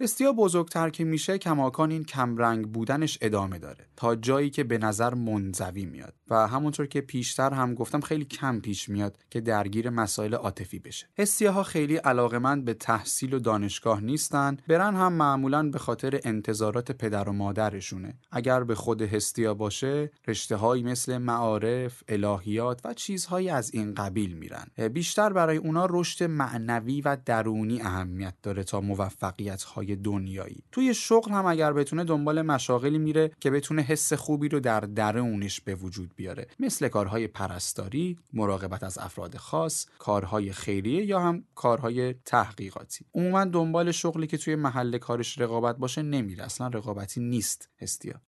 استیا بزرگتر که میشه کماکان این کمرنگ بودنش ادامه داره تا جایی که به نظر منزوی میاد و همونطور که پیشتر هم گفتم خیلی کم پیش میاد که درگیر مسائل عاطفی بشه. ها خیلی علاقمند به تحصیل و دانشگاه نیستن برن هم معمولا به خاطر انتظارات پدر و مادرشونه. اگر به خود هستیا باشه رشته هایی مثل معارف الهیات و چیزهایی از این قبیل میرن. بیشتر برای اونا رشد معنوی و درونی اهمیت داره تا موفقیت های دنیایی. توی شغل هم اگر بتونه دنبال مشاغلی میره که بتونه حس خوبی رو در درونش به وجود بیاره. مثل کارهای پرستاری مراقبت از افراد خاص کارهای خیریه یا هم کارهای تحقیقاتی. عموما دنبال شغلی که توی محل کارش رقابت باشه نمیره. اصلا رقابتی نیست هستیا